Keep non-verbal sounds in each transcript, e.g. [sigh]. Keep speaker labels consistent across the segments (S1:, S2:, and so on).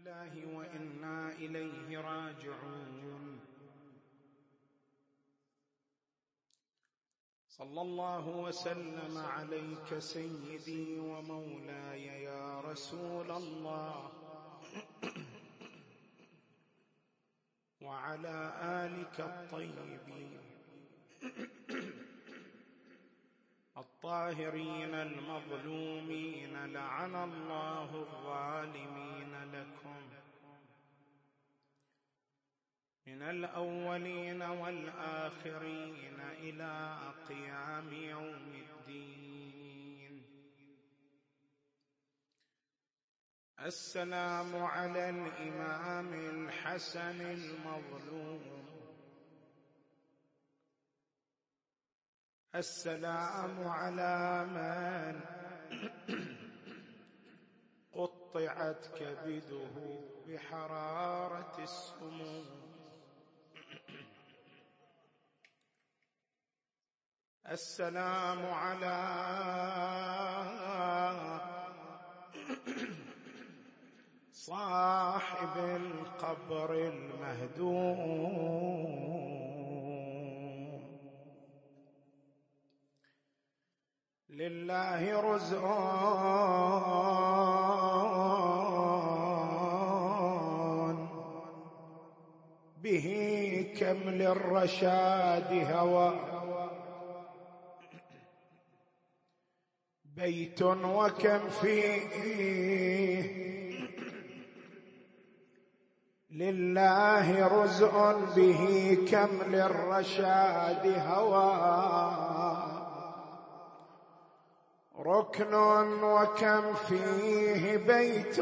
S1: لله وإنا إليه راجعون. صلى الله وسلم عليك سيدي ومولاي يا رسول الله. وعلى آلك الطيبين. الطاهرين المظلومين لعن الله الظالمين لكم. من الأولين والآخرين إلى قيام يوم الدين. السلام على الإمام الحسن المظلوم. السلام على من [clears throat] قطعت كبده بحرارة السموم. [clears throat] السلام على [clears throat] صاحب القبر المهدوم. لله رزق به كم للرشاد هوى. بيت وكم فيه. لله رزء به كم للرشاد هوى. ركن وكم فيه بيت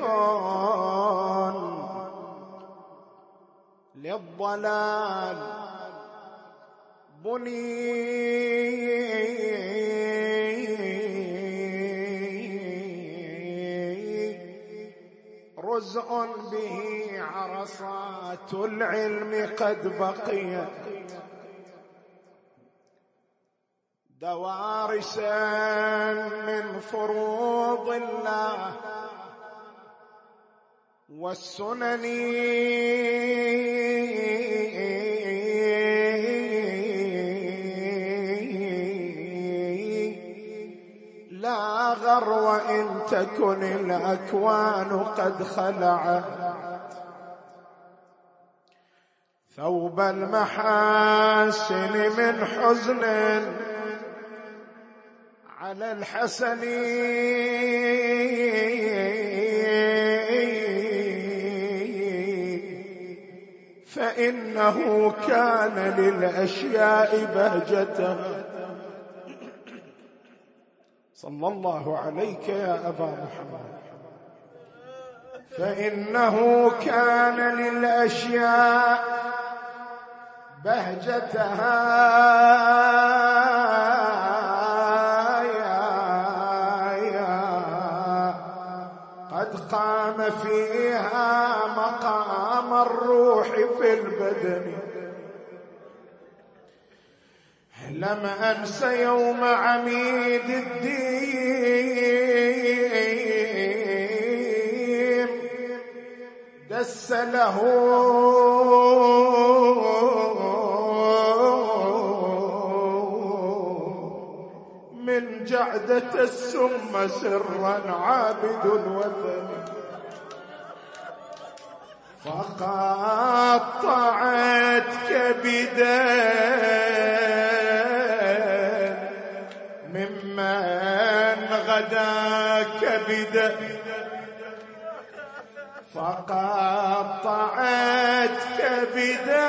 S1: للضلال بني جزء به عرصات العلم قد بقيت. دوارسا من فروض الله والسنن. لا غر وإن تكن الأكوان قد خلعت. ثوب المحاسن من حزن على الحسن. فإنه كان للأشياء بهجته صلى الله عليك يا أبا محمد. فإنه كان للأشياء بهجتها. البدن. لم أنس يوم عميد الدين. دس له من جعدة السم سرا عابد الوثن. فقطعت كبدين غدا كبدا فقطعت كبدا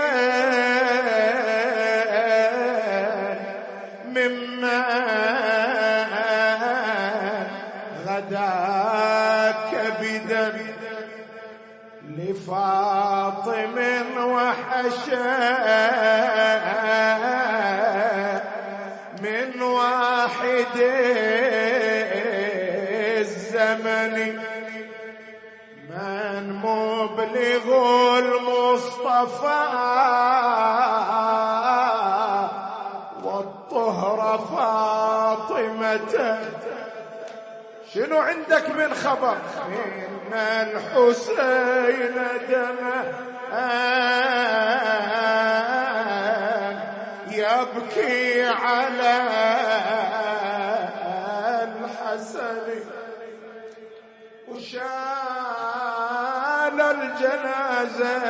S1: مما لفاطم وحشا من واحد الزمن. من مبلغ المصطفى والطهر فاطمة. شنو عندك من خبر؟ إن الحسين دمه يبكي على الحسن. وشال الجنازة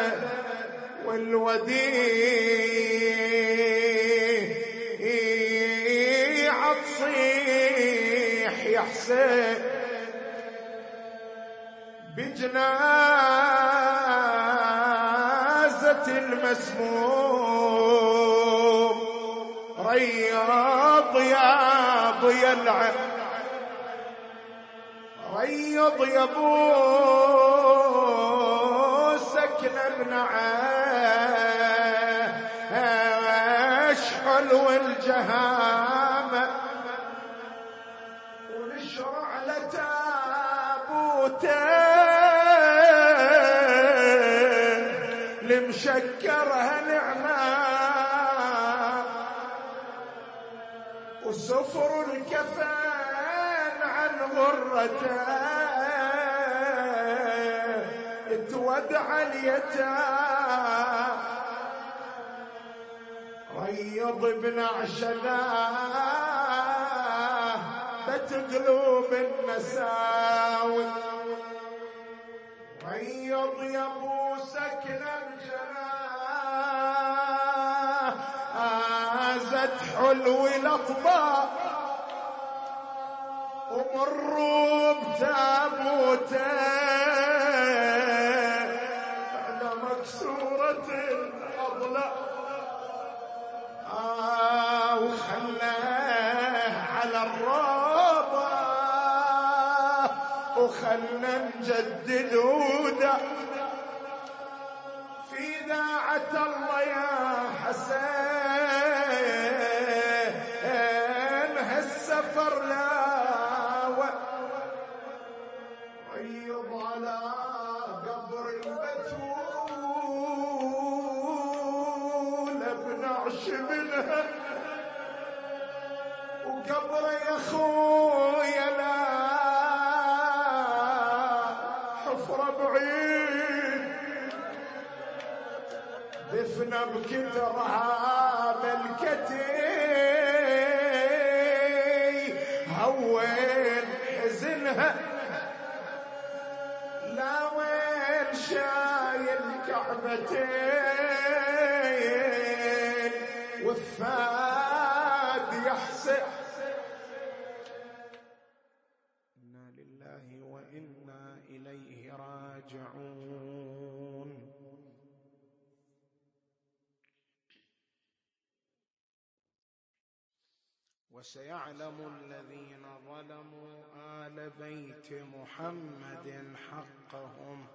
S1: والوديع بجنازة المسموم. رياض يا ضي العين. ريض يا ابو سكن النعاش حلو الجهامه لمشكرها نعمة. وسفر الكفن عن غرته. تودع اليتام ريض بن عشناه بتقلوب النساوي ريض يا ابو سكن الجناه آزت حلو الاطباق ومروا بتابوتين على مكسورة الأضلاع. آه. وخلنا نجدد ودا في ذاعة الله يا حسين هالسفر لا ريض على قبر البتول ابن عش منها وقبر يا خويا دفنا بكثرها ملكتي هوين حزنها. لا وين شايل كعبتين. والفاد يحسن وسيعلم الذين ظلموا آل بيت محمد حقهم.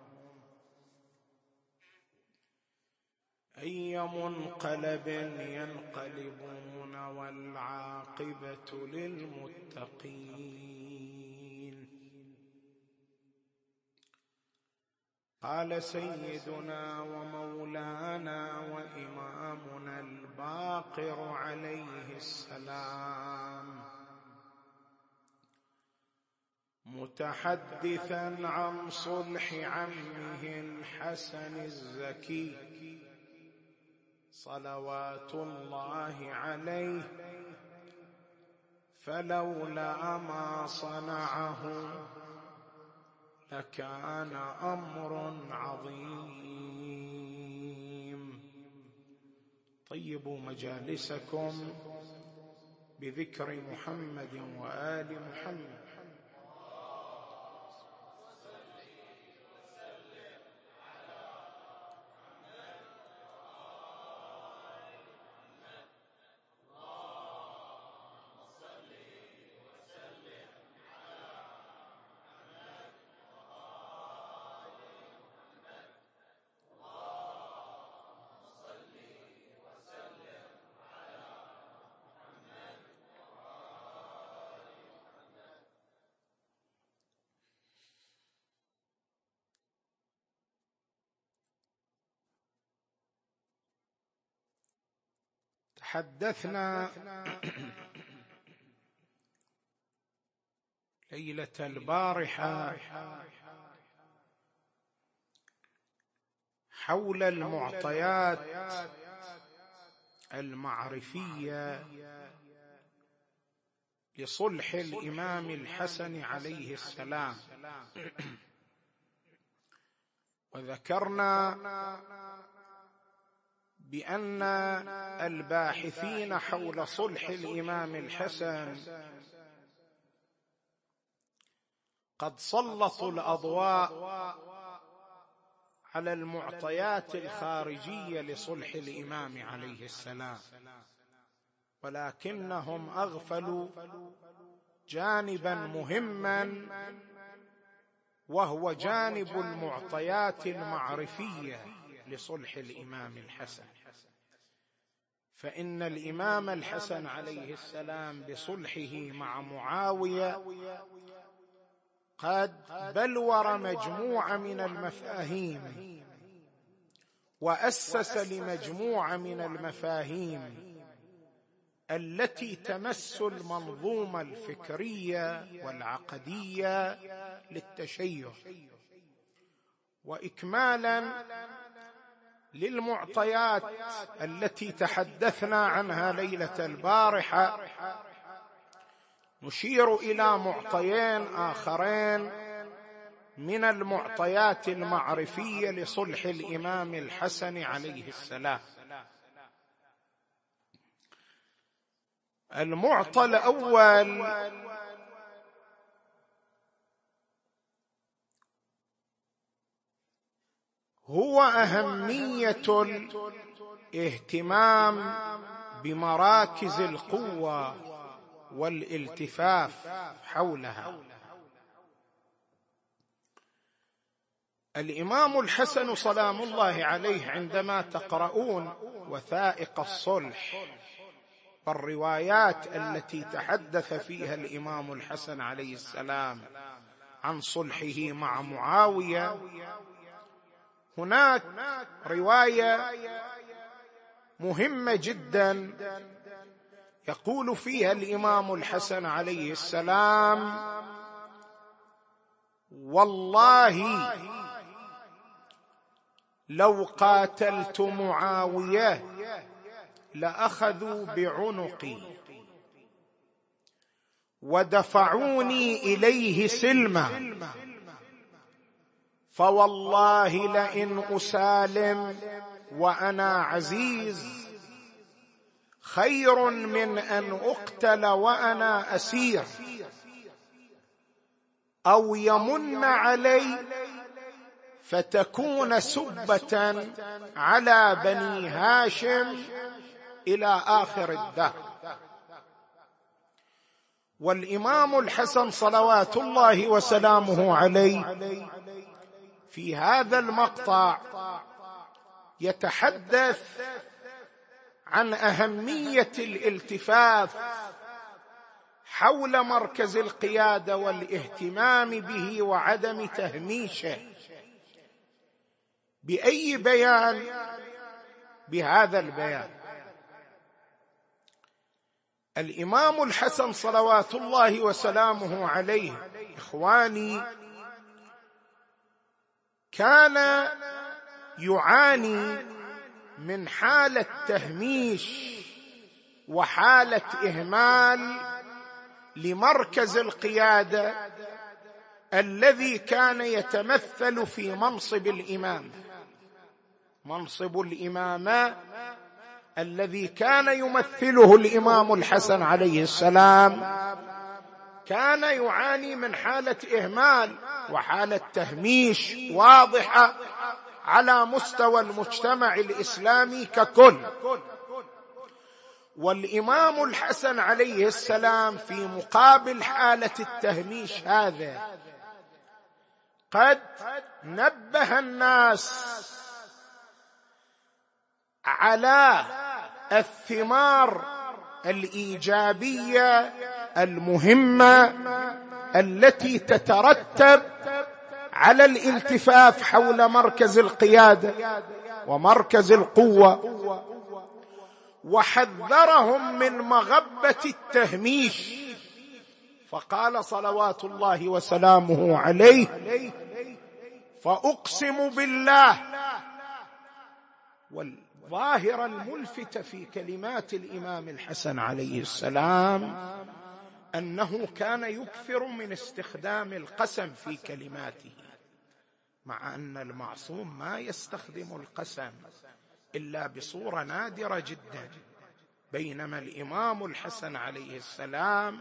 S1: أي منقلب ينقلبون والعاقبة للمتقين. قال سيدنا ومولانا وإمامنا الباقر عليه السلام. متحدثا عن صلح عمه الحسن الزكي. صلوات الله عليه. فلولا ما صنعه لكان أمر عظيم. طيبوا مجالسكم بذكر محمد وآل محمد. تحدثنا ليلة البارحة حول المعطيات المعرفية لصلح الإمام الحسن عليه السلام. وذكرنا بأن الباحثين حول صلح الإمام الحسن قد سلطوا الأضواء على المعطيات الخارجية لصلح الإمام عليه السلام ولكنهم أغفلوا جانبا مهما وهو جانب المعطيات المعرفية. لصلح الإمام الحسن. فإن الإمام الحسن عليه السلام بصلحه مع معاوية قد بلور مجموعة من المفاهيم وأسس لمجموعة من المفاهيم التي تمس المنظومة الفكرية والعقدية للتشيع. واكمالا للمعطيات التي تحدثنا عنها ليلة البارحة. نشير إلى معطيين آخرين من المعطيات المعرفية لصلح الإمام الحسن عليه السلام. المعطى الأول هو أهمية الاهتمام بمراكز القوة والالتفاف حولها. الإمام الحسن سلام الله عليه عندما تقرؤون وثائق الصلح والروايات التي تحدث فيها الإمام الحسن عليه السلام عن صلحه مع معاوية هناك رواية مهمة جدا يقول فيها الإمام الحسن عليه السلام والله لو قاتلت معاوية لأخذوا بعنقي ودفعوني إليه سلما. فوالله لئن أسالم وأنا عزيز. خير من أن أقتل وأنا أسير. أو يمن علي فتكون سبة على بني هاشم إلى آخر الدهر. والإمام الحسن صلوات الله وسلامه عليه في هذا المقطع يتحدث عن أهمية الالتفاف حول مركز القيادة والاهتمام به وعدم تهميشه. بأي بيان؟ بهذا البيان. الإمام الحسن صلوات الله وسلامه عليه إخواني كان يعاني من حالة تهميش وحالة إهمال لمركز القيادة الذي كان يتمثل في منصب الإمام. منصب الامامه الذي كان يمثله الإمام الحسن عليه السلام كان يعاني من حالة إهمال وحالة تهميش واضحة على مستوى المجتمع الإسلامي ككل. والإمام الحسن عليه السلام في مقابل حالة التهميش هذا قد نبه الناس على الثمار الإيجابية المهمة التي تترتب على الالتفاف حول مركز القيادة ومركز القوة. وحذرهم من مغبة التهميش. فقال صلوات الله وسلامه عليه فأقسم بالله والظاهره الملفته في كلمات الإمام الحسن عليه السلام أنه كان يكثر من استخدام القسم في كلماته مع أن المعصوم ما يستخدم القسم إلا بصورة نادرة جدا بينما الإمام الحسن عليه السلام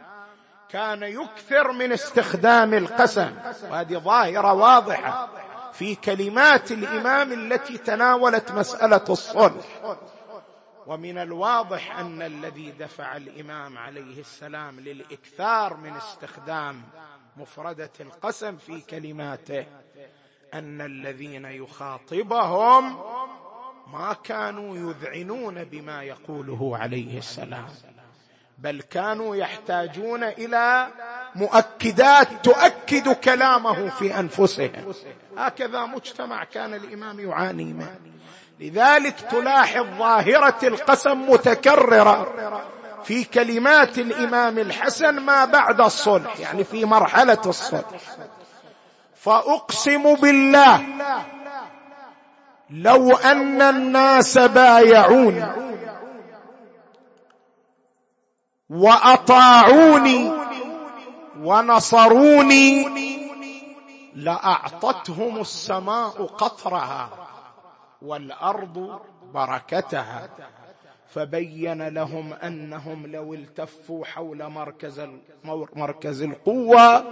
S1: كان يكثر من استخدام القسم. وهذه ظاهرة واضحة في كلمات الإمام التي تناولت مسألة الصلح. ومن الواضح أن الذي دفع الإمام عليه السلام للإكثار من استخدام مفردة القسم في كلماته أن الذين يخاطبهم ما كانوا يذعنون بما يقوله عليه السلام بل كانوا يحتاجون إلى مؤكدات تؤكد كلامه في أنفسهم. هكذا مجتمع كان الإمام يعاني منه. لذلك تلاحظ ظاهرة القسم متكررة في كلمات الإمام الحسن ما بعد الصلح يعني في مرحلة الصلح. فأقسم بالله لو أن الناس بايعوني وأطاعوني ونصروني لأعطتهم السماء قطرها. والأرض بركتها. فبين لهم أنهم لو التفوا حول مركز مركز القوة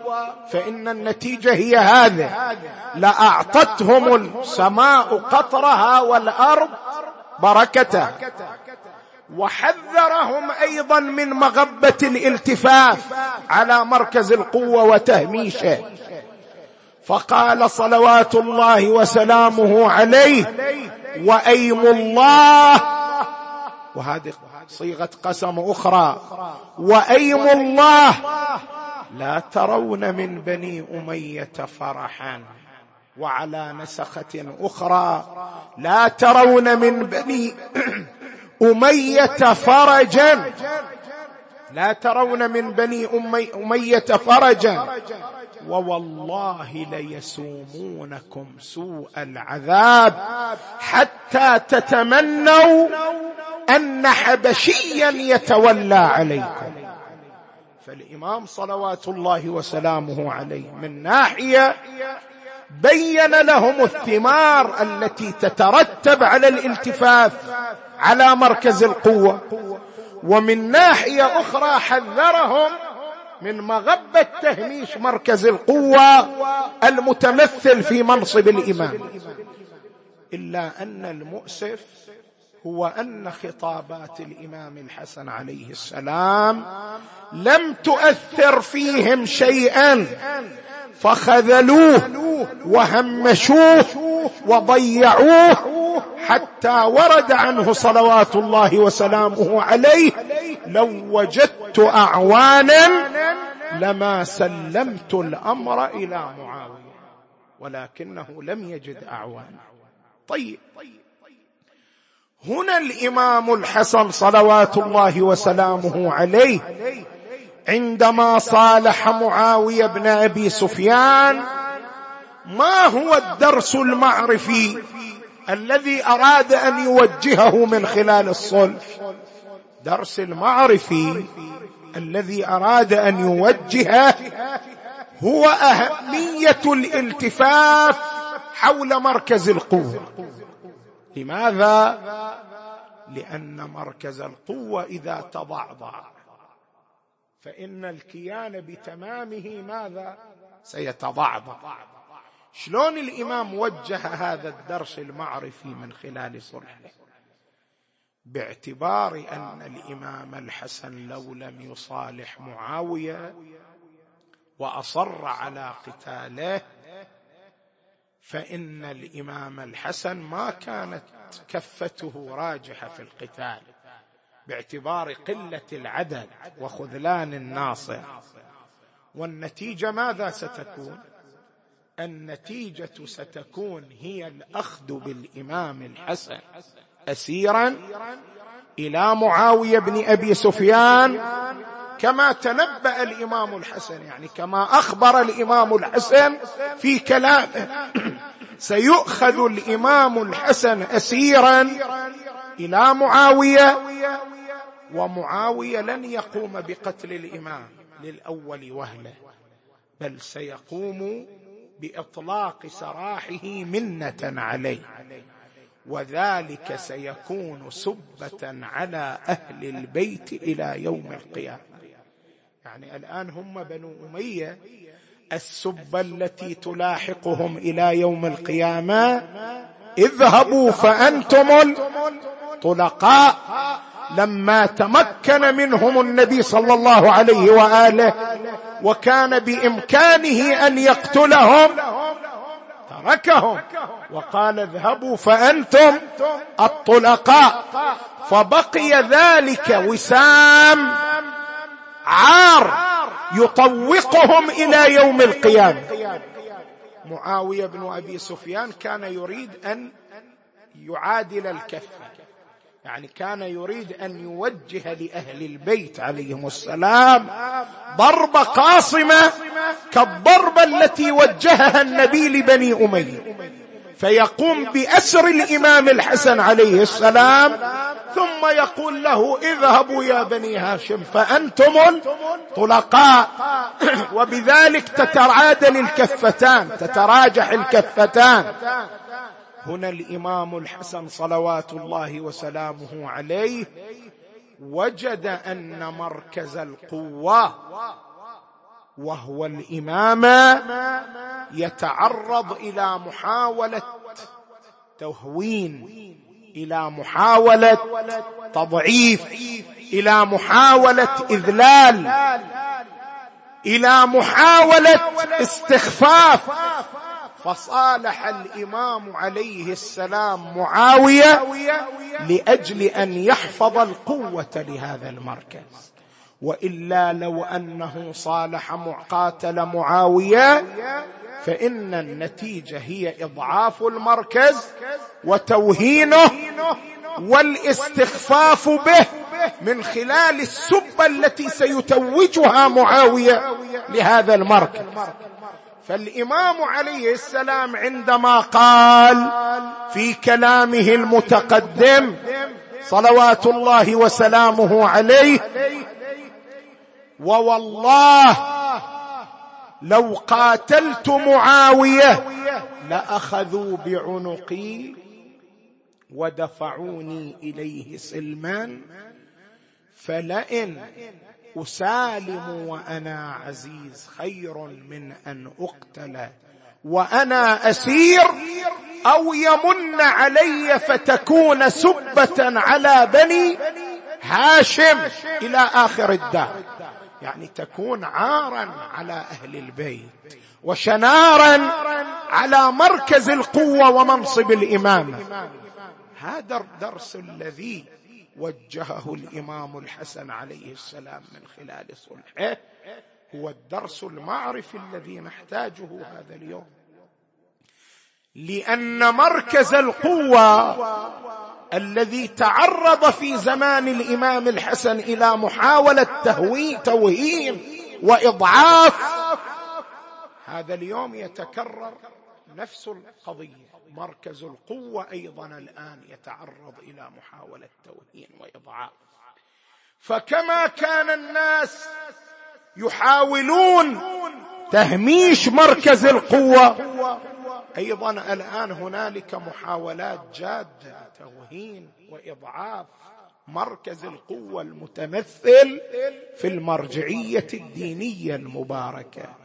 S1: فإن النتيجة هي هذه. لأعطتهم السماء قطرها والأرض بركتها. وحذرهم أيضا من مغبة الالتفاف على مركز القوة وتهميشه. فقال صلوات الله وسلامه عليه وأيم الله. وهذه صيغة قسم أخرى وأيم الله. لا ترون من بني أمية فرحا. وعلى نسخة أخرى لا ترون من بني [clears throat] أمية فرجا. لا ترون من بني أمية فرجا. ووالله ليسومونكم سوء العذاب حتى تتمنوا أن حبشيا يتولى عليكم. فالإمام صلوات الله وسلامه عليه من ناحية بين لهم الثمار التي تترتب على الالتفاف على مركز القوة. ومن ناحية أخرى حذرهم من مغبة تهميش مركز القوة المتمثل في منصب الإمام. إلا أن المؤسف هو أن خطابات الإمام الحسن عليه السلام لم تؤثر فيهم شيئا. فخذلوه وهمشوه وضيعوه حتى ورد عنه صلوات الله وسلامه عليه لو وجدت أعوانا لما سلمت الأمر إلى معاوية ولكنه لم يجد أعوانا. طيب. هنا الإمام الحسن صلوات الله وسلامه عليه عندما صالح معاوية بن أبي سفيان ما هو الدرس المعرفي الذي أراد أن يوجهه من خلال الصلح درس المعرفي الذي أراد أن يوجهه هو أهمية الالتفاف حول مركز القوة. لماذا؟ لأن مركز القوة إذا تضعضع. فإن الكيان بتمامه ماذا؟ سيتضعضع. شلون الإمام وجه هذا الدرس المعرفي من خلال صلحه؟ باعتبار أن الإمام الحسن لو لم يصالح معاوية وأصر على قتاله فإن الإمام الحسن ما كانت كفته راجحة في القتال. باعتبار قلة العدد وخذلان الناصر. والنتيجة ماذا ستكون؟ النتيجة ستكون هي الأخذ بالإمام الحسن اسيرا إلى معاوية بن أبي سفيان كما تنبأ الإمام الحسن يعني كما أخبر الإمام الحسن في كلامه. [clears throat] سيؤخذ الإمام الحسن أسيرا إلى معاوية ومعاوية لن يقوم بقتل الإمام للأول وهلة بل سيقوم بإطلاق سراحه منة عليه وذلك سيكون سبة على أهل البيت إلى يوم القيامة. يعني الآن هم بنو أمية السبة التي تلاحقهم إلى يوم القيامة اذهبوا فأنتم الطلقاء لما تمكن منهم النبي صلى الله عليه وآله وكان بإمكانه أن يقتلهم تركهم وقال اذهبوا فأنتم الطلقاء. فبقي ذلك وسام عار يطوقهم إلى يوم القيامة. معاوية بن أبي سفيان كان يريد أن يعادل الكفة. يعني كان يريد أن يوجه لأهل البيت عليهم السلام ضربه قاصمة كالضربة التي وجهها النبي لبني أمية. فيقوم بأسر الإمام الحسن عليه السلام ثم يقول له اذهبوا يا بني هاشم فأنتم الطلقاء. [clears throat] وبذلك تتعادل الكفتان تتراجح الكفتان. هنا الإمام الحسن صلوات الله وسلامه عليه وجد أن مركز القوة وهو الامامه يتعرض إلى محاولة تهوين إلى محاولة تضعيف إلى محاولة إذلال إلى محاولة استخفاف. فصالح الإمام عليه السلام معاوية لأجل أن يحفظ القوة لهذا المركز. وإلا لو أنه صالح قاتل معاوية فإن النتيجة هي إضعاف المركز وتوهينه والاستخفاف به من خلال السبة التي سيتوجها معاوية لهذا المركز. فالإمام عليه السلام عندما قال في كلامه المتقدم صلوات الله وسلامه عليه ووالله لو قاتلت معاوية لأخذوا بعنقي ودفعوني إليه سلما فلئن أسالم وأنا عزيز خير من أن أقتل. وأنا أسير أو يمن علي فتكون سبة على بني هاشم إلى آخر الدهر. يعني تكون عارا على أهل البيت وشنارا على مركز القوة ومنصب الإمامة. هذا الدرس الذي وجهه الإمام الحسن عليه السلام من خلال صلحه. هو الدرس المعرفي الذي نحتاجه هذا اليوم. لأن مركز القوة الذي تعرض في زمان الإمام الحسن إلى محاولة تهوين توهين وإضعاف هذا اليوم يتكرر نفس القضية. مركز القوة أيضا الآن يتعرض إلى محاولة توهين وإضعاف. فكما كان الناس يحاولون تهميش مركز القوة أيضا الآن هنالك محاولات جادة لتوهين وإضعاف. مركز القوة المتمثل في المرجعية الدينية المباركة.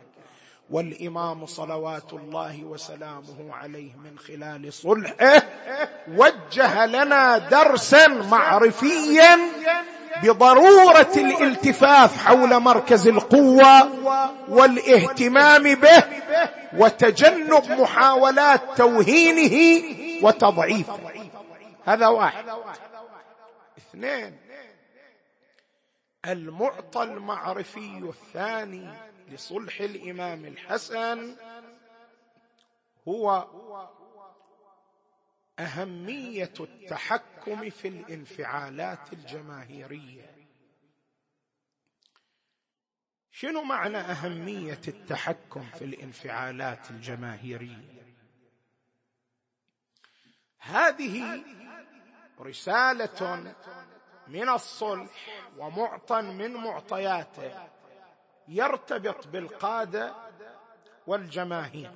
S1: والإمام صلوات الله وسلامه عليه من خلال صلحه وجه لنا درسا معرفيا بضرورة الالتفاف حول مركز القوة والاهتمام به وتجنب محاولات توهينه وتضعيفه. هذا واحد. اثنين المعطى المعرفي الثاني. لصلح الإمام الحسن هو أهمية التحكم في الانفعالات الجماهيرية. شنو معنى أهمية التحكم في الانفعالات الجماهيرية؟ هذه رسالة من الصلح ومعطى من معطياته. يرتبط بالقادة والجماهير.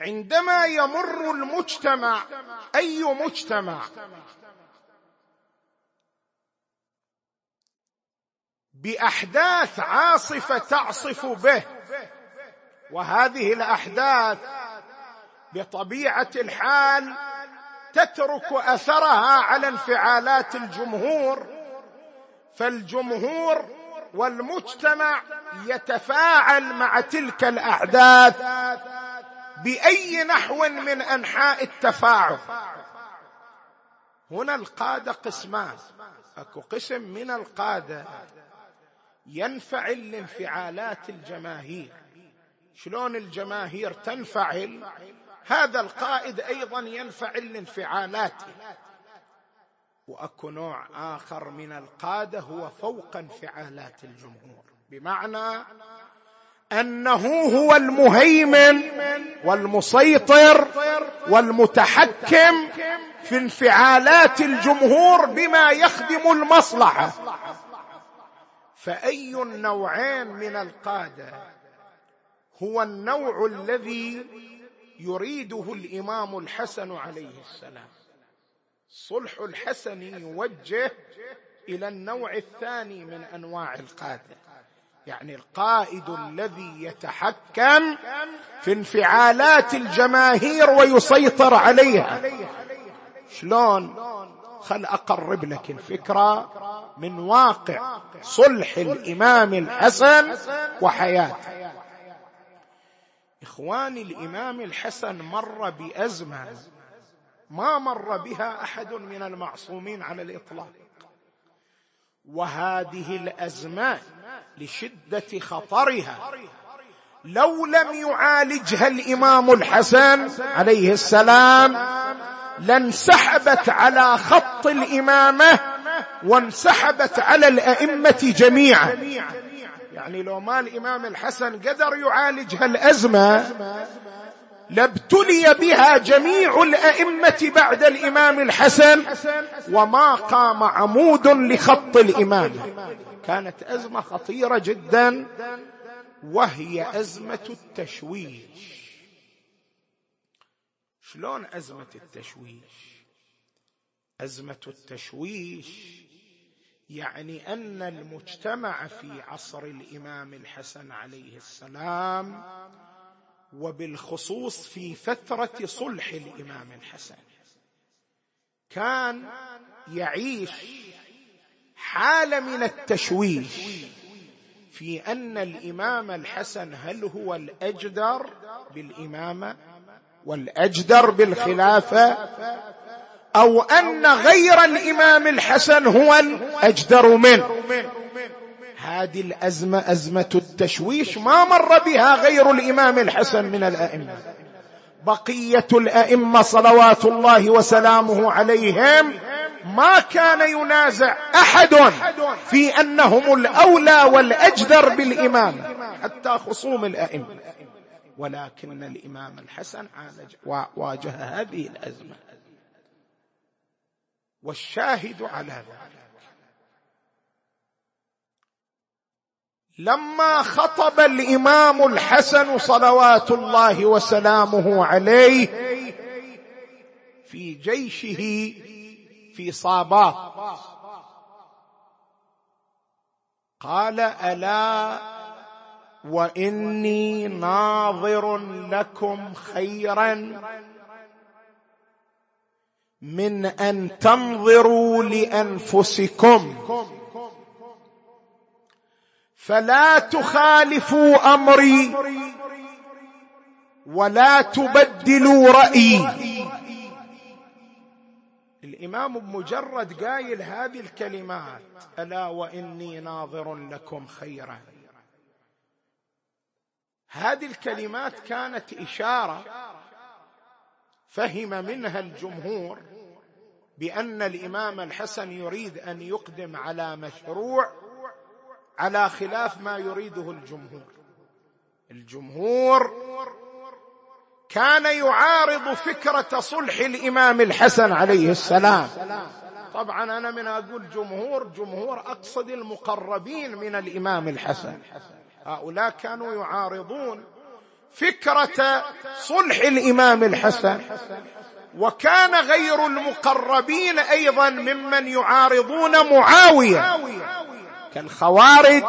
S1: عندما يمر المجتمع أي مجتمع؟ بأحداث عاصفة تعصف به. وهذه الأحداث بطبيعة الحال تترك أثرها على انفعالات الجمهور. فالجمهور والمجتمع يتفاعل مع تلك الأحداث بأي نحو من أنحاء التفاعل. هنا القادة قسمان. أكو قسم من القادة ينفعل لانفعالات الجماهير. شلون الجماهير تنفعل؟ هذا القائد أيضا ينفعل لانفعالاته. وأكو نوع آخر من القادة هو فوق انفعالات الجمهور. بمعنى أنه هو المهيمن والمسيطر والمتحكم في انفعالات الجمهور بما يخدم المصلحة. فأي النوعين من القادة هو النوع الذي يريده الإمام الحسن عليه السلام. صلح الحسن يوجه إلى النوع الثاني من أنواع القاده يعني القائد الذي يتحكم في انفعالات الجماهير ويسيطر عليها. شلون؟ خل أقرب لك الفكرة من واقع صلح الإمام الحسن وحياته. إخواني الإمام الحسن مر بأزمة. ما مر بها أحد من المعصومين على الإطلاق. وهذه الازمه لشدة خطرها. لو لم يعالجها الإمام الحسن عليه السلام لانسحبت على خط الإمامة وانسحبت على الأئمة جميعا. يعني لو ما الإمام الحسن قدر يعالج هالازمه لابتلي بها جميع الأئمة بعد الإمام الحسن وما قام عمود لخط الإمام. كانت أزمة خطيرة جدا وهي أزمة التشويش. شلون أزمة التشويش؟ أزمة التشويش يعني أن المجتمع في عصر الإمام الحسن عليه السلام وبالخصوص في فترة صلح الإمام الحسن. كان يعيش حالة من التشويش في أن الإمام الحسن هل هو الأجدر بالإمامة والأجدر بالخلافة أو أن غير الإمام الحسن هو الأجدر منه؟ هذه الأزمة أزمة التشويش ما مر بها غير الإمام الحسن من الأئمة. بقية الأئمة صلوات الله وسلامه عليهم ما كان ينازع أحد في أنهم الأولى والأجدر بالإمام حتى خصوم الأئمة. ولكن الإمام الحسن عالج واجه هذه الأزمة. والشاهد على ذلك لما خطب الإمام الحسن صلوات الله وسلامه عليه في جيشه في صابات قال ألا وإني ناظر لكم خيرا من أن تنظروا لأنفسكم. فلا تخالفوا أمري ولا تبدلوا رأيي. الإمام بمجرد قايل هذه الكلمات ألا وإني ناظر لكم خيرا. هذه الكلمات كانت إشارة فهم منها الجمهور بأن الإمام الحسن يريد أن يقدم على مشروع على خلاف ما يريده الجمهور. الجمهور كان يعارض فكرة صلح الإمام الحسن عليه السلام. طبعا أنا من أقول جمهور جمهور أقصد المقربين من الإمام الحسن. هؤلاء كانوا يعارضون فكرة صلح الإمام الحسن. وكان غير المقربين أيضا ممن يعارضون معاوية. كالخوارج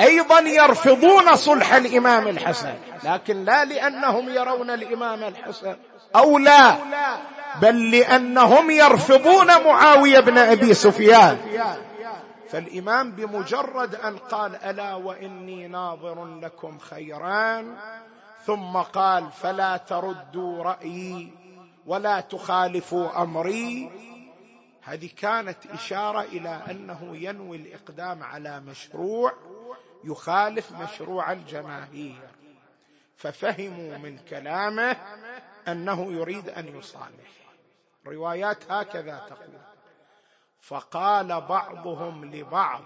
S1: أيضا يرفضون صلح الإمام الحسن لكن لا لأنهم يرون الإمام الحسن. أو لا بل لأنهم يرفضون معاوية بن أبي سفيان. فالإمام بمجرد أن قال ألا وإني ناظر لكم خيران ثم قال فلا تردوا رأيي ولا تخالفوا أمري. هذه كانت إشارة إلى أنه ينوي الإقدام على مشروع يخالف مشروع الجماهير. ففهموا من كلامه أنه يريد أن يصالح. روايات هكذا تقول فقال بعضهم لبعض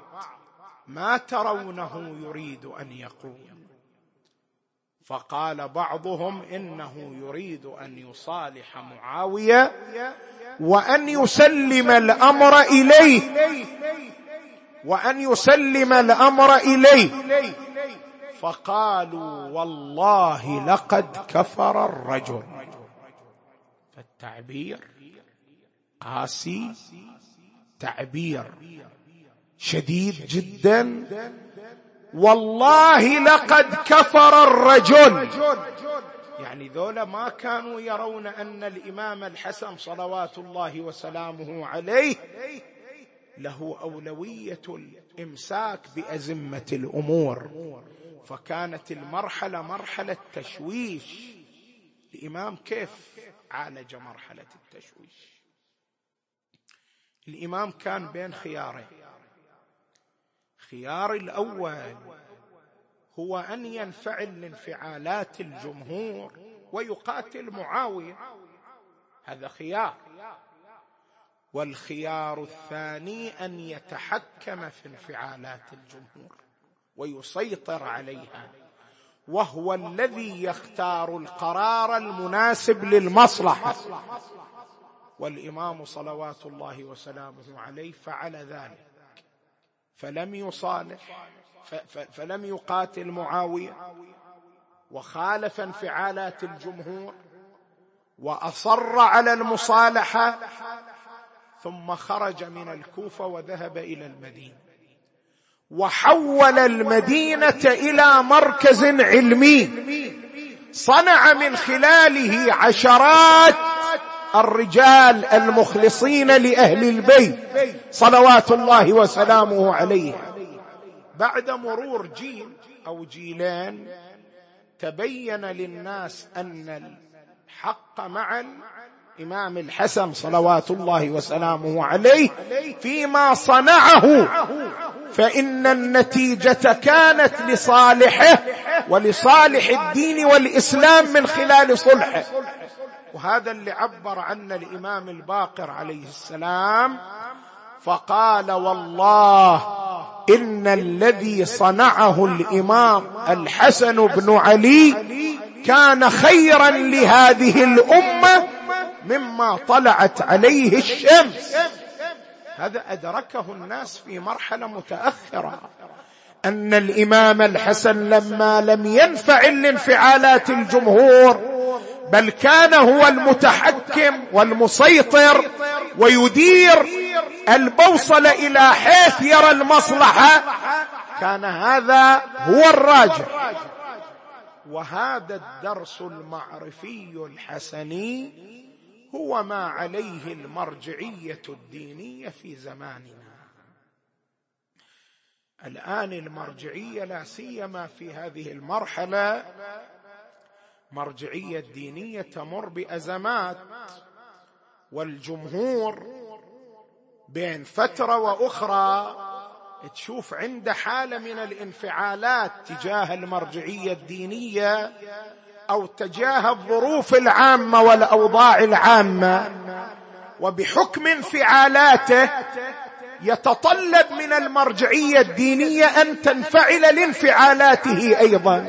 S1: ما ترونه يريد أن يقول. فقال بعضهم إنه يريد أن يصالح معاوية وأن يسلم الأمر إليه. وأن يسلم الأمر إليه. فقالوا والله لقد كفر الرجل. فالتعبير قاسي تعبير شديد جدا. والله لقد كفر الرجل. يعني ذولا ما كانوا يرون أن الإمام الحسن صلوات الله وسلامه عليه له أولوية الإمساك بأزمة الأمور. فكانت المرحلة مرحلة تشويش الإمام كيف عالج مرحلة التشويش؟ الإمام كان بين خيارين الخيار الأول هو أن ينفعل لانفعالات الجمهور ويقاتل معاوية. هذا خيار. والخيار الثاني أن يتحكم في انفعالات الجمهور ويسيطر عليها وهو الذي يختار القرار المناسب للمصلحة. والإمام صلوات الله وسلامه عليه فعل ذلك. فلم يصالح فلم يقاتل معاوية. وخالف انفعالات الجمهور وأصر على المصالحة ثم خرج من الكوفة وذهب إلى المدينة. وحول المدينة إلى مركز علمي صنع من خلاله عشرات الرجال المخلصين لأهل البيت صلوات الله وسلامه عليه. بعد مرور جيل أو جيلين تبين للناس أن الحق مع الإمام الحسن صلوات الله وسلامه عليه فيما صنعه. فإن النتيجة كانت لصالحه ولصالح الدين والإسلام من خلال صلحه. وهذا اللي عبر عنه الإمام الباقر عليه السلام فقال والله إن الذي صنعه الإمام الحسن بن علي كان خيرا لهذه الأمة مما طلعت عليه الشمس. هذا أدركه الناس في مرحلة متأخرة أن الإمام الحسن لما لم ينفعل لانفعالات الجمهور بل كان هو المتحكم والمسيطر ويدير البوصله إلى حيث يرى المصلحة. كان هذا هو الراجح. وهذا الدرس المعرفي الحسني هو ما عليه المرجعية الدينية في زماننا. الآن المرجعية لا سيما في هذه المرحلة مرجعية دينية تمر بأزمات والجمهور بين فترة وأخرى تشوف عنده حالة من الانفعالات تجاه المرجعية الدينية أو تجاه الظروف العامة والأوضاع العامة وبحكم انفعالاته يتطلب من المرجعية الدينية أن تنفعل لانفعالاته أيضا.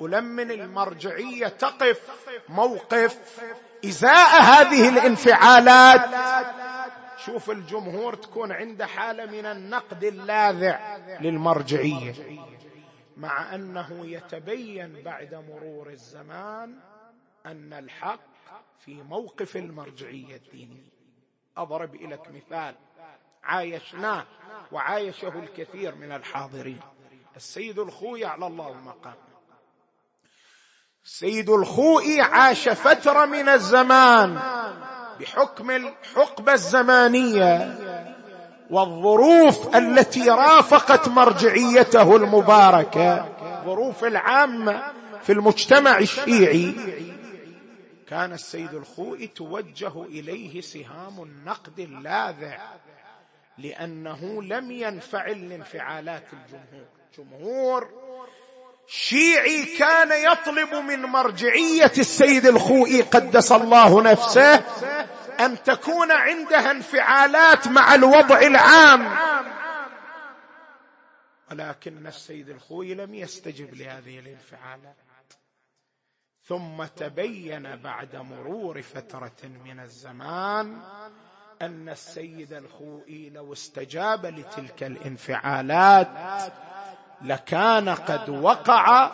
S1: ولمن المرجعية تقف موقف إزاء هذه الانفعالات. شوف الجمهور تكون عنده حالة من النقد اللاذع للمرجعية مع أنه يتبين بعد مرور الزمان أن الحق في موقف المرجعية الدينية. أضرب لك مثال عايشناه وعايشه الكثير من الحاضرين. السيد الخوي على الله المقام. السيد الخوئي عاش فترة من الزمان بحكم الحقبة الزمانية والظروف التي رافقت مرجعيته المباركة الظروف العامه في المجتمع الشيعي. كان السيد الخوئي توجه إليه سهام النقد اللاذع لأنه لم ينفعل لانفعالات الجمهور. جمهور شيعي كان يطلب من مرجعية السيد الخوئي قدس الله نفسه أن تكون عندها انفعالات مع الوضع العام. ولكن السيد الخوئي لم يستجب لهذه الانفعالات. ثم تبين بعد مرور فترة من الزمان أن السيد الخوئي لو استجاب لتلك الانفعالات لكان قد وقع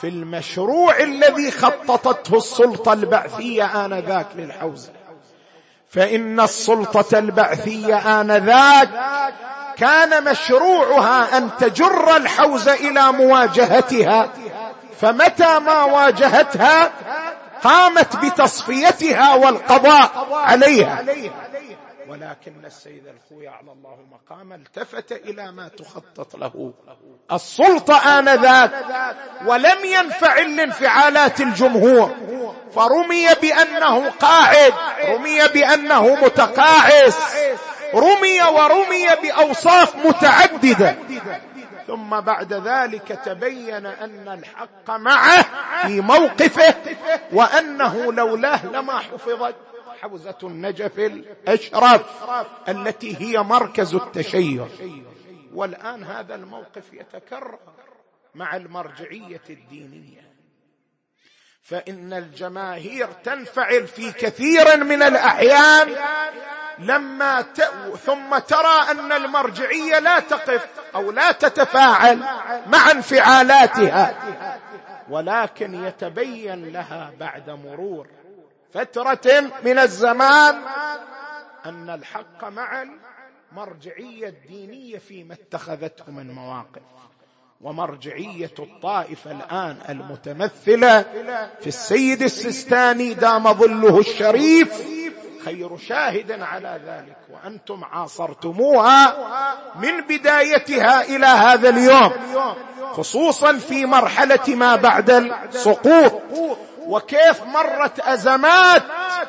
S1: في المشروع الذي خططته السلطة البعثية آنذاك للحوزة. فإن السلطة البعثية آنذاك كان مشروعها أن تجر الحوزه إلى مواجهتها فمتى ما واجهتها قامت بتصفيتها والقضاء عليها. ولكن السيد الخوي على الله مقام التفت إلى ما تخطط له. السلطة آنذاك ولم ينفعل لانفعالات الجمهور. فرمي بأنه قاعد رمي بأنه متقاعس رمي ورمي بأوصاف متعددة. ثم بعد ذلك تبين أن الحق معه في موقفه وأنه لولاه لما حفظت. حوزه النجف الاشرف التي هي مركز التشيع. والآن هذا الموقف يتكرر مع المرجعية الدينية. فإن الجماهير تنفعل في كثير من الأحيان لما ت... ثم ترى أن المرجعية لا تقف أو لا تتفاعل مع انفعالاتها. ولكن يتبين لها بعد مرور فترة من الزمان أن الحق مع المرجعيه الدينية فيما اتخذته من مواقف ومرجعية الطائفة الآن المتمثلة في السيد السيستاني دام ظله الشريف. خير شاهد على ذلك وأنتم عاصرتموها من بدايتها إلى هذا اليوم خصوصا في مرحلة ما بعد السقوط. وكيف مرت أزمات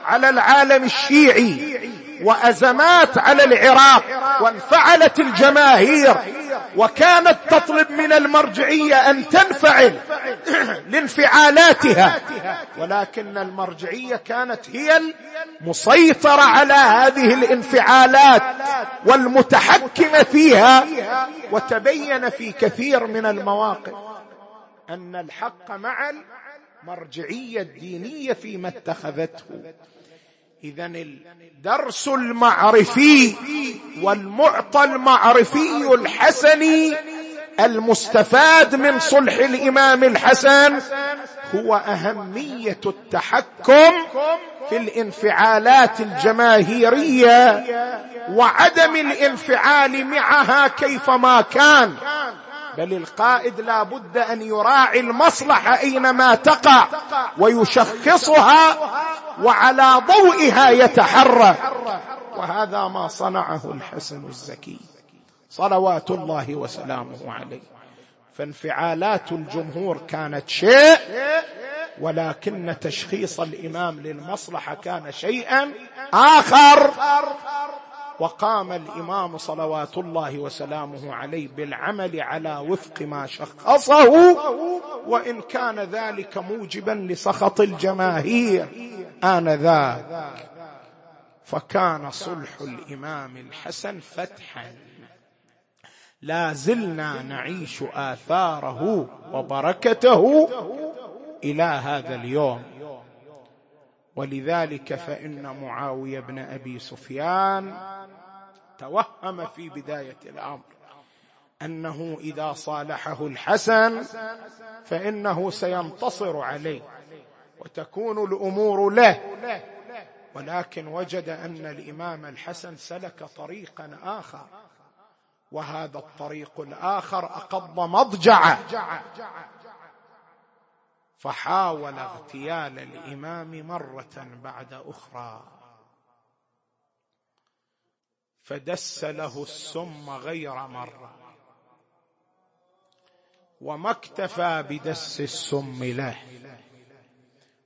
S1: على العالم الشيعي وأزمات على العراق وانفعلت الجماهير وكانت تطلب من المرجعية أن تنفعل [clears throat] لانفعالاتها. ولكن المرجعية كانت هي المسيطرة على هذه الانفعالات والمتحكمة فيها. وتبين في كثير من المواقف أن الحق مع المرجعيه الدينية فيما اتخذته. اذا الدرس المعرفي والمعطى المعرفي الحسني المستفاد من صلح الإمام الحسن هو أهمية التحكم في الانفعالات الجماهيرية وعدم الانفعال معها كيفما كان. بل القائد لا بد أن يراعي المصلحة أينما تقع ويشخصها وعلى ضوئها يتحرك. وهذا ما صنعه الحسن الزكي. صلوات الله وسلامه عليه. فانفعالات الجمهور كانت شيء ولكن تشخيص الإمام للمصلحة كان شيئا آخر. وقام الإمام صلوات الله وسلامه عليه بالعمل على وفق ما شخصه وإن كان ذلك موجبا لسخط الجماهير آنذاك. فكان صلح الإمام الحسن فتحا. لا زلنا نعيش آثاره وبركته إلى هذا اليوم. ولذلك فإن معاوية بن أبي سفيان توهم في بداية الأمر أنه إذا صالحه الحسن فإنه سينتصر عليه وتكون الأمور له. ولكن وجد أن الإمام الحسن سلك طريقا آخر وهذا الطريق الآخر أقض مضجعه. فحاول اغتيال الإمام مرة بعد أخرى. فدس له السم غير مرة. وما اكتفى بدس السم له.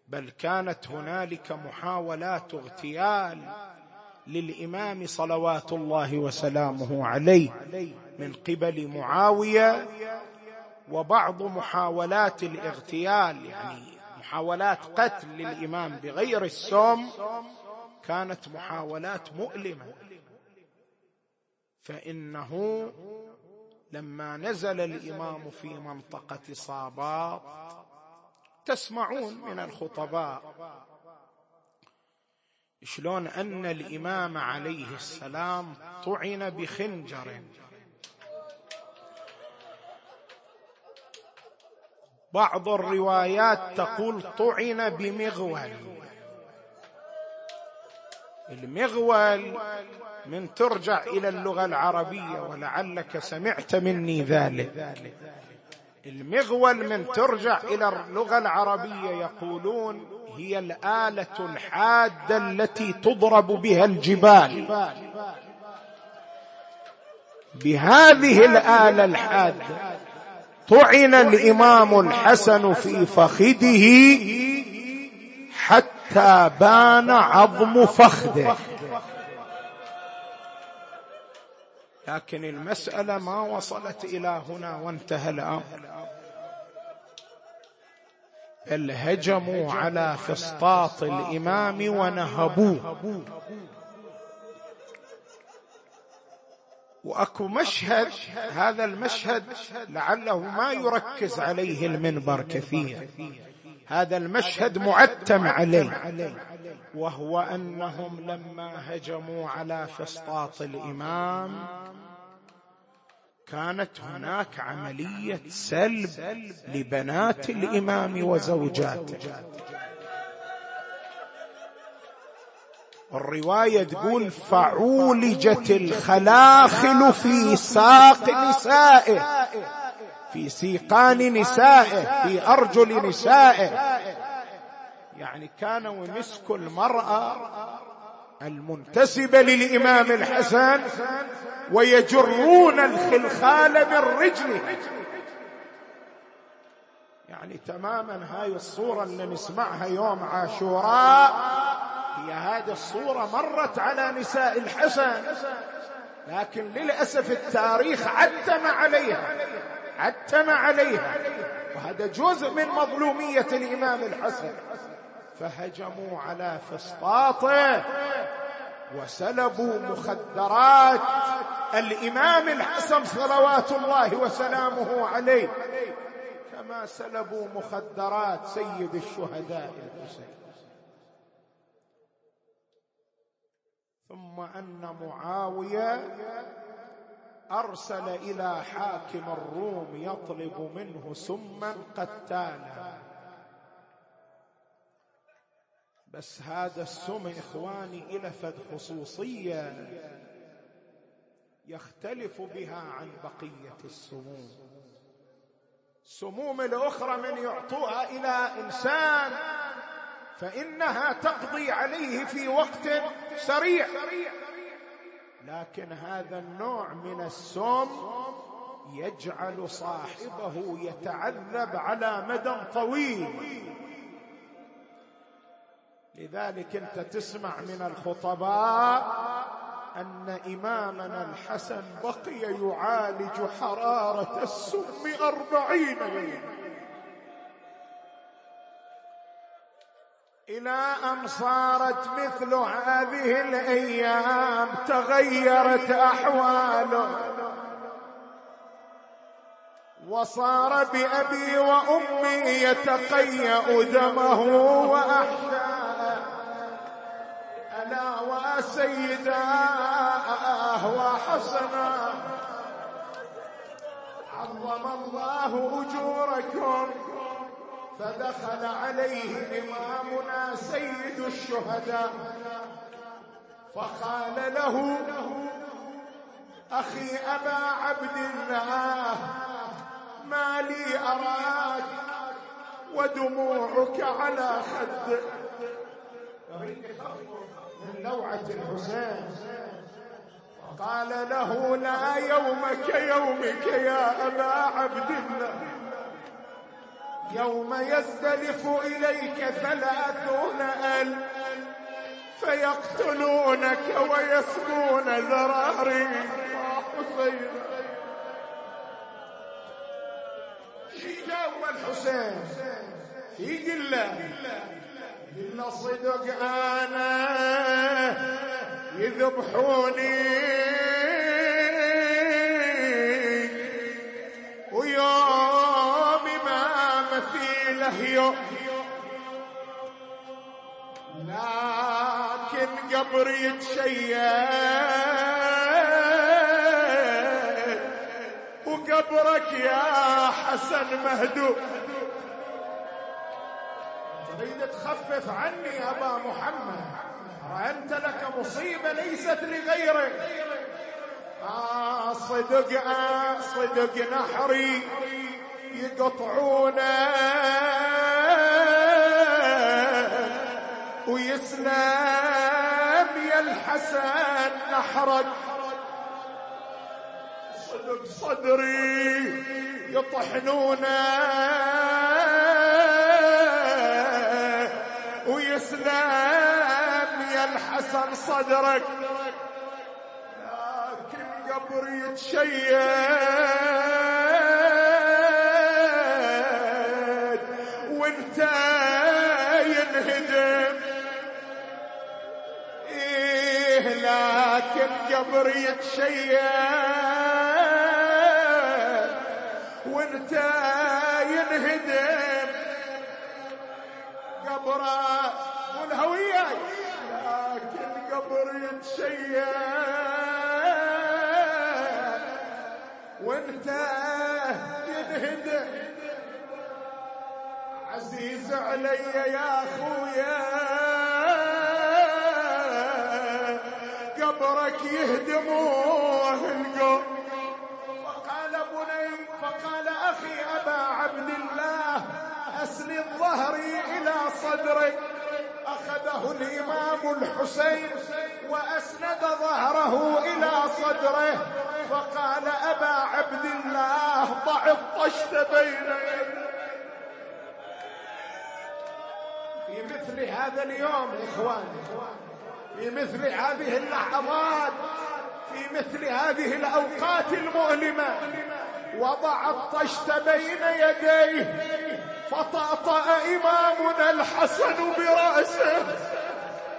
S1: بل كانت هنالك محاولات اغتيال للإمام صلوات الله وسلامه عليه من قبل معاوية وبعض محاولات الاغتيال يعني محاولات قتل للامام بغير السم كانت محاولات مؤلمة. فإنه لما نزل الإمام في منطقة صابات تسمعون من الخطباء شلون أن الإمام عليه السلام طعن بخنجر. بعض الروايات تقول طعن بمغول. المغول من ترجع إلى اللغة العربية ولعلك سمعت مني ذلك. المغول من ترجع إلى اللغة العربية يقولون هي الآلة الحادة التي تضرب بها الجبال. بهذه الآلة الحادة طعن الإمام الحسن في فخذه حتى بان عظم فخذه. لكن المسألة ما وصلت إلى هنا وانتهى الأمر. بل هجموا على فسطاط الإمام ونهبوه. وأكو مشهد هذا المشهد لعله ما يركز عليه المنبر كثير. هذا المشهد معتم عليه وهو أنهم لما هجموا على فسطاط الإمام كانت هناك عملية سلب لبنات الإمام وزوجاته. الرواية تقول فعولجت الخلاخل في ساق نسائه في سيقان نسائه في أرجل نسائه. يعني كانوا يمسكوا المرأة المنتسبه للإمام الحسن ويجرون الخلخال من رجله. يعني تماما هاي الصورة اللي نسمعها يوم عاشوراء هي هذه الصورة مرت على نساء الحسن لكن للأسف التاريخ عتم عليها عتم عليها وهذا جزء من مظلومية الإمام الحسن. فهجموا على فسطاطه وسلبوا مخدرات الإمام الحسن صلوات الله وسلامه عليه كما سلبوا مخدرات سيد الشهداء الحسين. ثم أن معاوية أرسل إلى حاكم الروم يطلب منه سما قتالا. بس هذا السم إخواني إلى فد خصوصية يختلف بها عن بقية السموم. السموم الأخرى من يعطوها إلى إنسان فإنها تقضي عليه في وقت سريع. لكن هذا النوع من السم يجعل صاحبه يتعذب على مدى طويل. لذلك انت تسمع من الخطباء أن إمامنا الحسن بقي يعالج حرارة السم أربعين يوما إلى أن صارت مثل هذه الأيام تغيرت أحواله. وصار بأبي وأمي يتقيأ دمه واحشاءه ألا وسيداه وحسنا. عظم الله أجوركم. فدخل عليه إمامنا سيد الشهداء. فقال له أخي أبا عبد الله ما لي أراك ودموعك على خدك من لوعه الحسين. قال له لا يوم كيومك يا أبا عبد الله. يوم يزدلف إليك ثلاثون ألف فيقتلونك ويسبون ذراري جاوب الحسين في قلة قلة صدق أنا يذبحوني. مثيله لكن قبري يتشيد. وقبرك يا حسن مهدو. تريد تخفف عني يا أبا محمد؟ أنت لك مصيبة ليست لغيرك. آه صدق آه صدق نحري يقطعونه ويسلم يا الحسن نحرك صدق صدري يطحنونه ويسلم يا الحسن صدرك. لكن قبري يتشيد لكن قبر يتشيد وانت ينهدم. قبره والهوية لكن قبر يتشيد وانت ينهدم. عزيز علي يا خويا قبرك يهدموه القوم فقال بني فقال أخي أبا عبد الله اسند ظهري إلى صدرك أخذه الإمام الحسين وأسند ظهره إلى صدره. فقال أبا عبد الله ضع الطشت بين في مثل هذا اليوم إخواني في مثل هذه اللحظات في مثل هذه الأوقات المؤلمة. وضع الطشت بين يديه فطأطأ إمامنا الحسن برأسه.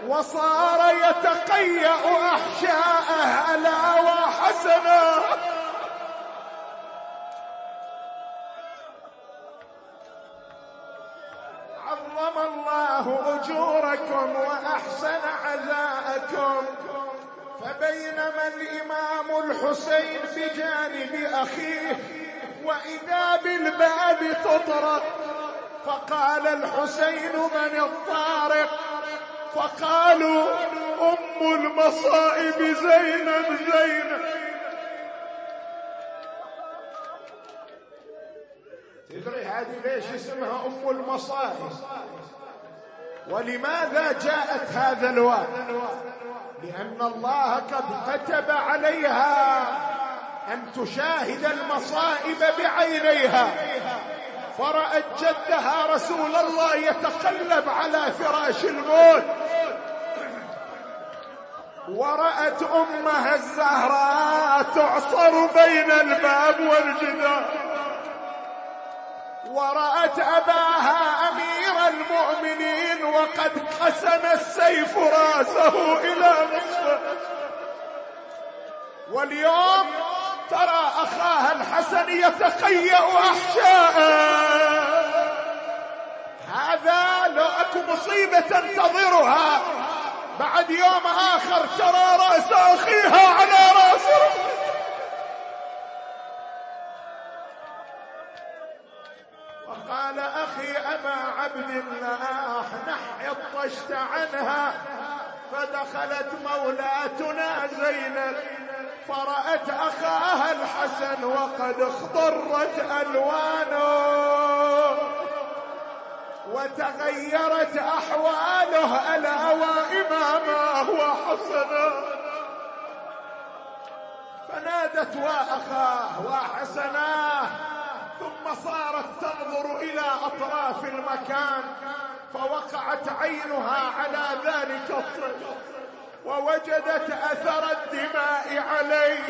S1: وصار يتقيأ أحشاءه ألا وحسنا. اجوركم وأحسن عزاءكم. فبينما الامام الحسين بجانب أخيه وإذا بالباب تطرق فقال الحسين من الطارق. فقالوا أم المصائب زينب زينب. تدري هذه ليش اسمها أم المصائب؟ ولماذا جاءت هذا الوقت لأن الله قد كتب عليها أن تشاهد المصائب بعينيها. فرأت جدها رسول الله يتقلب على فراش الموت. ورأت أمها الزهراء تعصر بين الباب والجدار. ورأت أباها أمير المؤمنين وقد قسم السيف رأسه إلى نصفه واليوم ترى أخاها الحسن يتقيأ أحشاءه. هذا لو أكو مصيبة تنتظرها بعد يوم آخر ترى رأس أخيها على رأسه. وقال أخي أبا عبد الله نحي الطشت عنها فدخلت مولاتنا زينب فرأت أخاها الحسن وقد اخضرت ألوانه وتغيرت أحواله ألا وإمامه وحسنا فنادت وأخاه وحسناه ثم صارت تنظر إلى أطراف المكان فوقعت عينها على ذلك الطفل ووجدت أثر الدماء عليه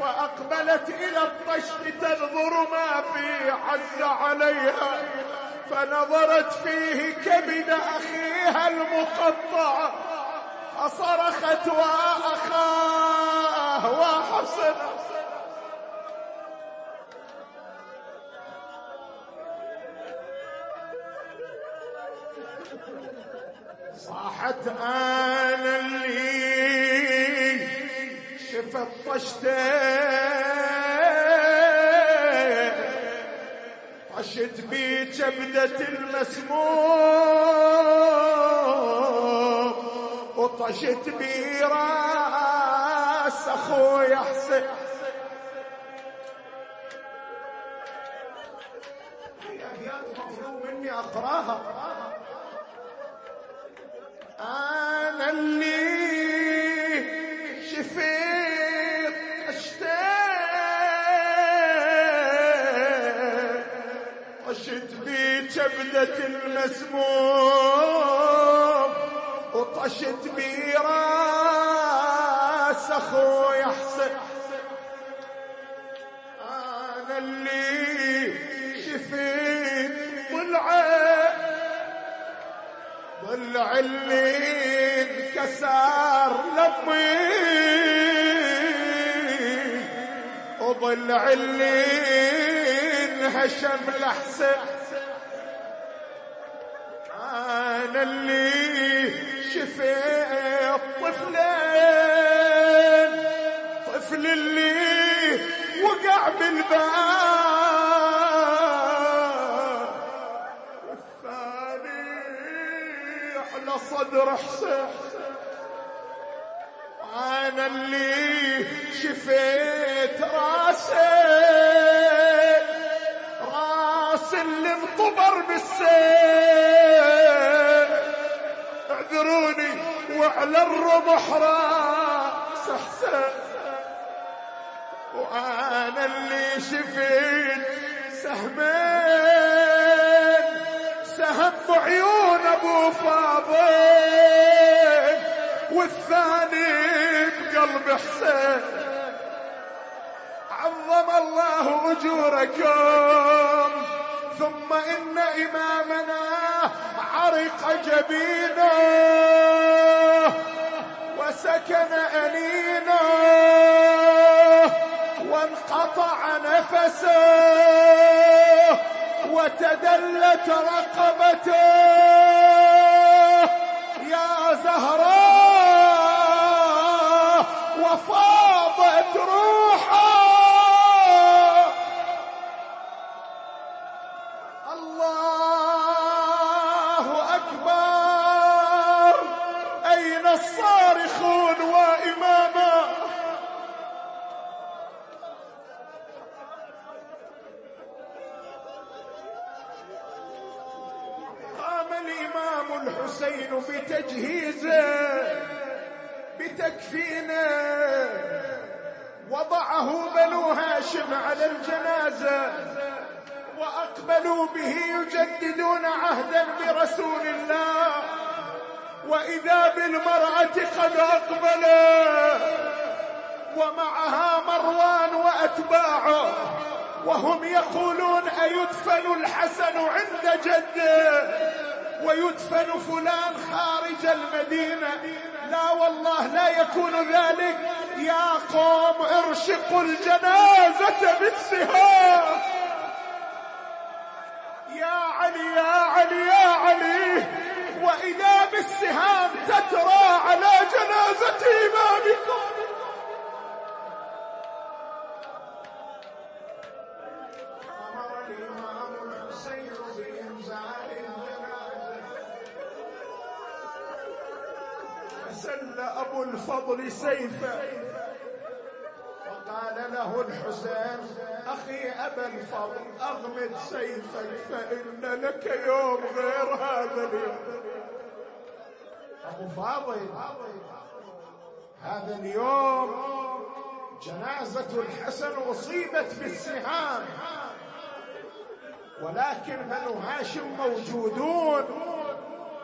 S1: فأقبلت إلى الطشت تنظر ما فيه عز عليها فنظرت فيه كبد أخيها المقطع فصرخت وأخاه وحسن طشتين طشت بي كبدة المسموم وطشت بي اللي انكسر لمي وضلع اللي انهشم لحسن أنا اللي شفيت طفلين طفل اللي وقع بالباب. صدر حسين أنا اللي شفيت راسي. راس اللي انطبر بالسيف اعذروني وعلى الرمح راس حسين وأنا اللي شفيت سهمين سهم بعيون أبو فاضل والثاني بقلب حسين. عظم الله أجوركم ثم إن إمامنا عرق جبينه وسكن أنينه وانقطع نفسه. وتدلت رقبته. يا زهراء وفاضت بتجهيزه بتكفينه. وضعه بنو هاشم على الجنازة وأقبلوا به يجددون عهدا برسول الله. وإذا بالمرأة قد اقبلت ومعها مروان وأتباعه. وهم يقولون أيدفن الحسن عند جده؟ ويدفن فلان خارج المدينة. لا والله لا يكون ذلك. يا قوم ارشقوا الجنازة بالسهام. يا علي يا علي يا علي. وإذا بالسهام تترى على جنازة إمامكم. الفضل سيفه وقال له الحسين أخي أبا الفضل أغمد سيفك فإن لك يوم غير هذا اليوم. أبو فاضل هذا اليوم جنازة الحسن أصيبت بالسهام ولكن بنو هاشم موجودون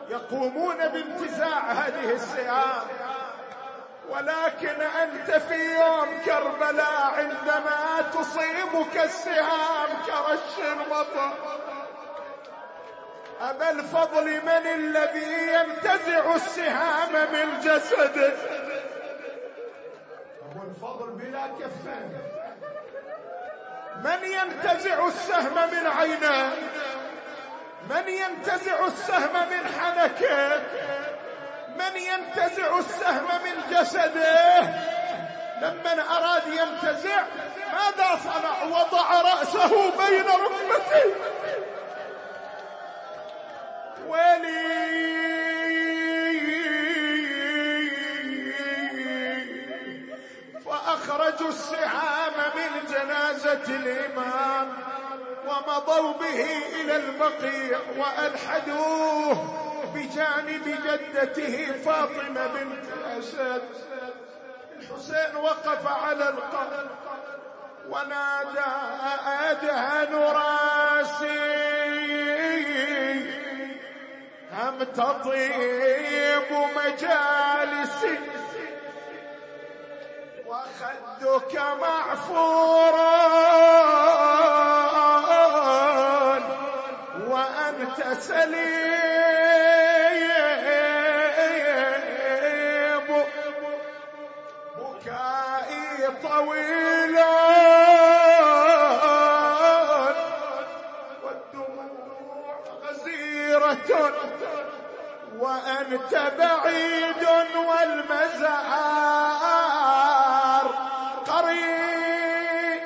S1: يقومون بانتزاع هذه السهام. ولكن أنت في يوم كربلاء عندما تصيبك السهام كرش المطر أبا الفضل من الذي ينتزع السهام من جسده أبو الفضل بلا كفين. من ينتزع السهم من عينه؟ من ينتزع السهم من حنكه؟ من ينتزع السهم من جسده؟ لما أراد ينتزع ماذا صنع؟ وضع رأسه بين ركبتيه ولي. فأخرجوا السهام من جنازة الإمام ومضوا به إلى البقيع وألحدوه. بجانب جدته فاطمة بنت أسد الحسين وقف على القبر ونادى أدهن راسي أم تطيب مجالسي وخدك معفورا. وأنت بعيد والمزار. قريب.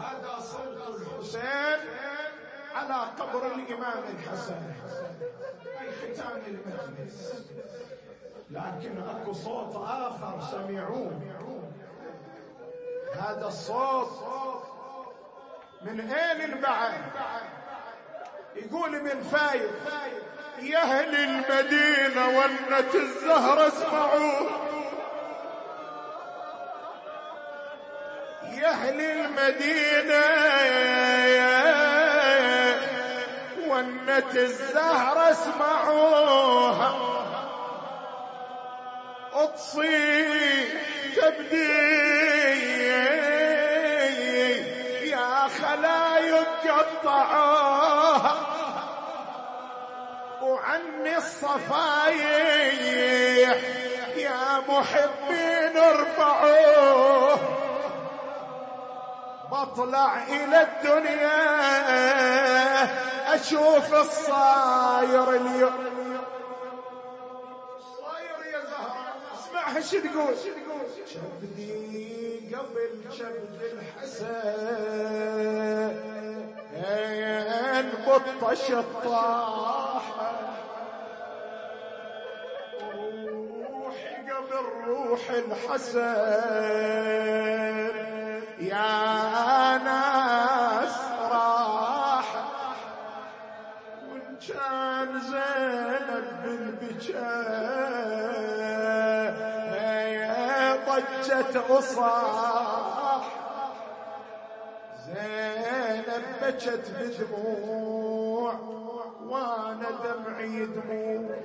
S1: هذا صوت الحسين على قبر الإمام الحسن. في ختام المجلس. لكن أكو صوت آخر سمعوه. هذا الصوت من أين البعد يقول ابن فايد يا أهل المدينة ونت الزهر اسمعوا. يا أهل المدينة ونت الزهر اسمعوها. اطصي تبدي قطعوها وعني الصفايح يا محبين ارفعوه بطلع إلى الدنيا أشوف الصاير اليوم. اسمعها تقول؟ شبدي قبل شبد الحسين بطش الطاحة روحي قبل روح الحسن. يا ناس راح وإن كان زينب بالبكاء ضجت اصاح بكت بدموع وأنا دمعي دموع.